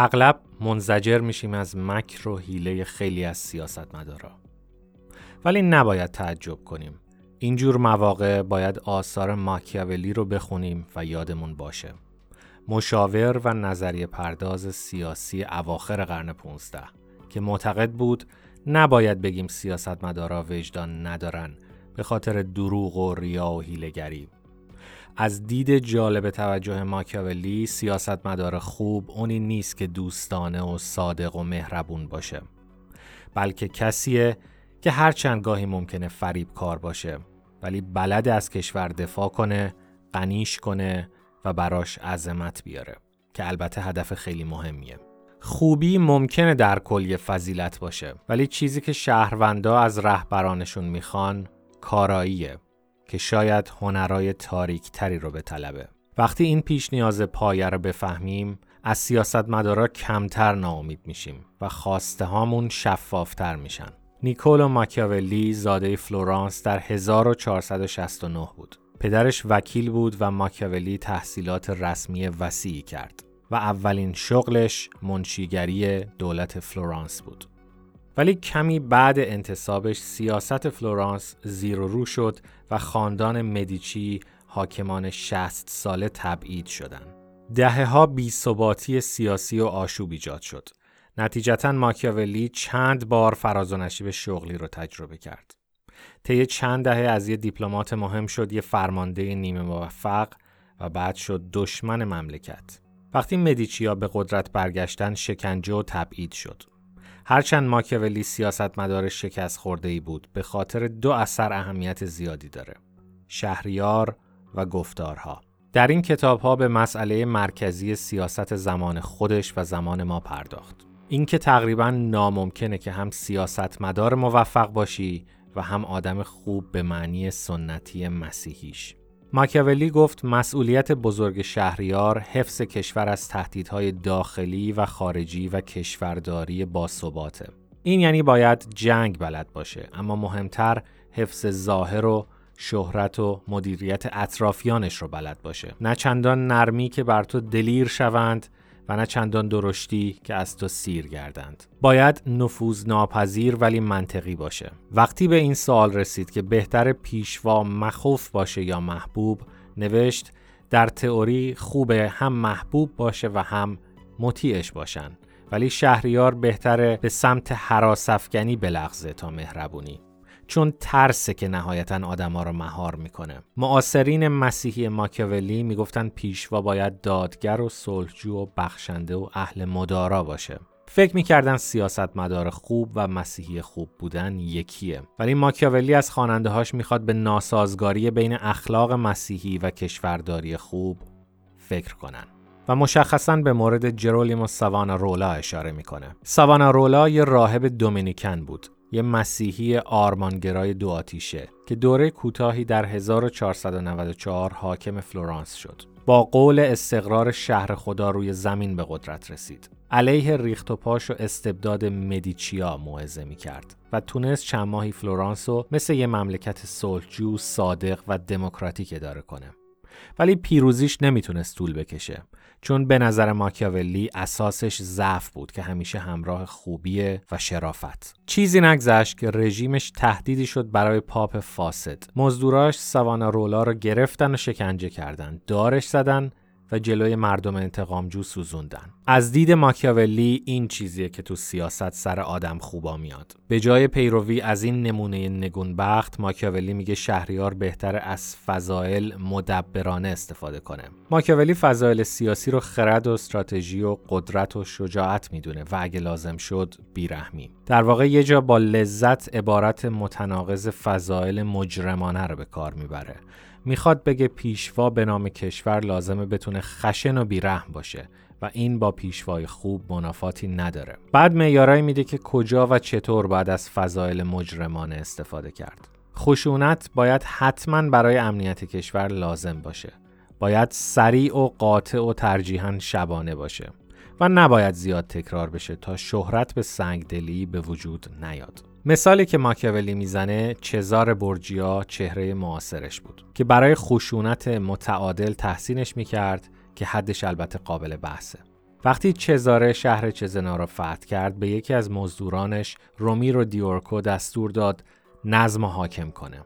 اغلب منزجر میشیم از مکر و حیله خیلی از سیاستمدارا. ولی نباید تعجب کنیم. اینجور مواقع باید آثار ماکیاولی رو بخونیم و یادمون باشه. مشاور و نظریه پرداز سیاسی اواخر قرن 15 که معتقد بود نباید بگیم سیاستمدارا وجدان ندارن به خاطر دروغ و ریا و هیلگری از دید جالب توجه ماکیاولی سیاستمدار خوب اونی نیست که دوستانه و صادق و مهربون باشه بلکه کسیه که هرچند گاهی ممکنه فریب کار باشه ولی بلد از کشور دفاع کنه قنیش کنه و براش عظمت بیاره که البته هدف خیلی مهمیه. خوبی ممکنه در کل یه فضیلت باشه ولی چیزی که شهروندا از رهبرانشون می‌خوان کاراییه. که شاید هنرای تاریک تری رو بطلبه. وقتی این پیش نیاز پایه رو بفهمیم از سیاستمدارا کمتر ناامید میشیم و خواسته هامون شفافتر میشن. نیکولو ماکیاولی زاده فلورانس در 1469 بود. پدرش وکیل بود و ماکیاولی تحصیلات رسمی وسیعی کرد و اولین شغلش منشیگری دولت فلورانس بود. ولی کمی بعد انتصابش سیاست فلورانس زیر و رو شد و خاندان مدیچی حاکمان 60 ساله تبعید شدند. دهه ها سیاسی و آشوب ایجاد شد. نتیجتا ماکیاولی چند بار فراز و نشیب شغلی رو تجربه کرد. طی چند دهه از یه دیپلمات مهم شد یه فرمانده نیمه موفق و بعد شد دشمن مملکت. وقتی مدیچیا به قدرت برگشتن شکنجه و تبعید شد. هرچند ماکیاولی سیاستمدار شکست خورده ای بود به خاطر دو اثر اهمیت زیادی داره شهریار و گفتارها. در این کتاب ها به مسئله مرکزی سیاست زمان خودش و زمان ما پرداخت. اینکه تقریبا ناممکنه که هم سیاستمدار موفق باشی و هم آدم خوب به معنی سنتی مسیحیش. ماکیاولی گفت مسئولیت بزرگ شهریار حفظ کشور از تهدیدهای داخلی و خارجی و کشورداری باثباته. این یعنی باید جنگ بلد باشه اما مهمتر حفظ ظاهر و شهرت و مدیریت اطرافیانش رو بلد باشه نه چندان نرمی که بر تو دلیر شوند و نه چندان درشتی که از تو سیر گردند. باید نفوذ ناپذیر ولی منطقی باشه. وقتی به این سوال رسید که بهتر پیشوا مخوف باشه یا محبوب نوشت در تئوری خوبه هم محبوب باشه و هم مطیعش باشن ولی شهریار بهتره به سمت حراسفگنی بلغزه تا مهربونی چون ترسه که نهایتا آدما رو مهار می‌کنه. معاصرین مسیحی ماکیاولی می‌گفتن پیشوا باید دادگر و صلحجو و بخشنده و اهل مدارا باشه. فکر می‌کردن سیاست مدار خوب و مسیحی خوب بودن یکیه. ولی ماکیاولی از خواننده هاش می‌خواد به ناسازگاری بین اخلاق مسیحی و کشورداری خوب فکر کنن. و مشخصا به مورد جیرولامو ساوونارولا اشاره می‌کنه. ساوونارولا یه راهب دومینیکن بود. یه مسیحی آرمانگرای دو آتیشه که دوره کوتاهی در 1494 حاکم فلورانس شد. با قول استقرار شهر خدا روی زمین به قدرت رسید. علیه ریخت و پاش و استبداد مدیچیا موعظه می کرد و تونست چند ماهی فلورانس رو مثل یه مملکت صلحجو، صادق و دموکراتیک اداره کنه. ولی پیروزیش نمی‌تونست طول بکشه. چون به نظر ماکیاولی اساسش ضعف بود که همیشه همراه خوبیه و شرافت. چیزی نگذشت که رژیمش تهدیدی شد برای پاپ فاسد. مزدوراش سوانا رولا رو گرفتن و شکنجه کردن. دارش زدن و جلوی مردم انتقامجو سوزوندن. از دید ماکیاولی این چیزیه که تو سیاست سر آدم خوبا میاد. به جای پیروی از این نمونه نگونبخت ماکیاولی میگه شهریار بهتر از فضایل مدبرانه استفاده کنه. ماکیاولی فضایل سیاسی رو خرد و استراتژی و قدرت و شجاعت می‌دونه و اگه لازم شد بیرحمی. در واقع یه جا با لذت عبارت متناقض فضایل مجرمانه رو به کار می‌بره. می‌خواد بگه پیشوا به نام کشور لازمه بتونه خشن و بیرحم باشه و این با پیشوای خوب منافاتی نداره. بعد معیارایی میده که کجا و چطور باید از فضایل مجرمانه استفاده کرد. خشونت باید حتما برای امنیت کشور لازم باشه. باید سریع و قاطع و ترجیحاً شبانه باشه و نباید زیاد تکرار بشه تا شهرت به سنگدلی به وجود نیاد. مثالی که ماکیاولی می‌زنه چزار برجیا چهره معاصرش بود که برای خشونت متعادل تحسینش می‌کرد که حدش البته قابل بحثه. وقتی چزاره شهر چزنا را فتح کرد به یکی از مزدورانش رومیرو دیورکو دستور داد نظم حاکم کنه.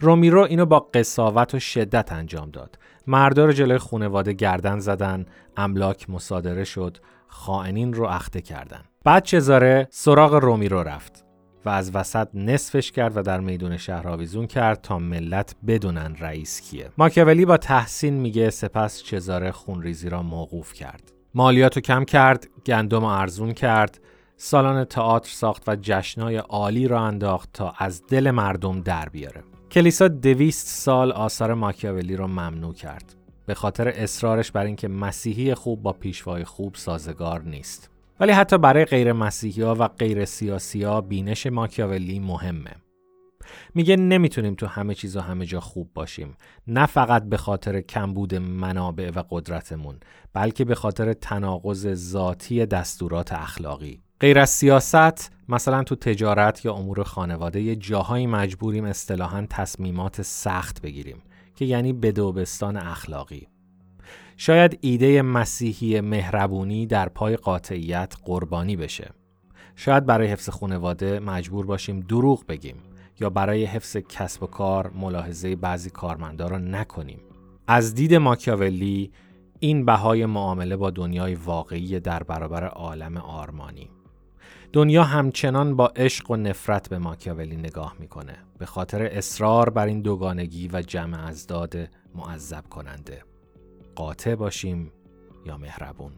رومیرو اینو با قصاوت و شدت انجام داد. مردا رو جلوی خونواده گردن زدن املاک مصادره شد خائنین رو اخته کردن. بعد چزاره سراغ رومیرو رفت. و از وسط نصفش کرد و در میدون شهر آویزون کرد تا ملت بدونن رئیس کیه. ماکیاولی با تحسین میگه سپس چزاره خونریزی را موقوف کرد. مالیاتو کم کرد گندم ارزون کرد. سالن تئاتر ساخت و جشنای عالی را انداخت تا از دل مردم در بیاره. کلیسا دویست سال آثار ماکیاولی را ممنوع کرد. به خاطر اصرارش بر اینکه مسیحی خوب با پیشوای خوب سازگار نیست. ولی حتی برای غیر مسیحی ها و غیر سیاسی ها بینش ماکیاولی مهمه. میگه نمی‌تونیم تو همه چیز و همه جا خوب باشیم. نه فقط به خاطر کمبود منابع و قدرتمون بلکه به خاطر تناقض ذاتی دستورات اخلاقی. غیر از سیاست مثلا تو تجارت یا امور خانواده یه جاهایی مجبوریم اصطلاحا تصمیمات سخت بگیریم که یعنی بدوبستان اخلاقی. شاید ایده مسیحی مهربونی در پای قاطعیت قربانی بشه. شاید برای حفظ خانواده مجبور باشیم دروغ بگیم یا برای حفظ کسب و کار ملاحظه بعضی کارمندا را نکنیم. از دید ماکیاولی این بهای معامله با دنیای واقعی در برابر عالم آرمانی. دنیا همچنان با عشق و نفرت به ماکیاولی نگاه می‌کنه به خاطر اصرار بر این دوگانگی و جمع ازداد معذب کننده. قاطع باشیم یا مهربون.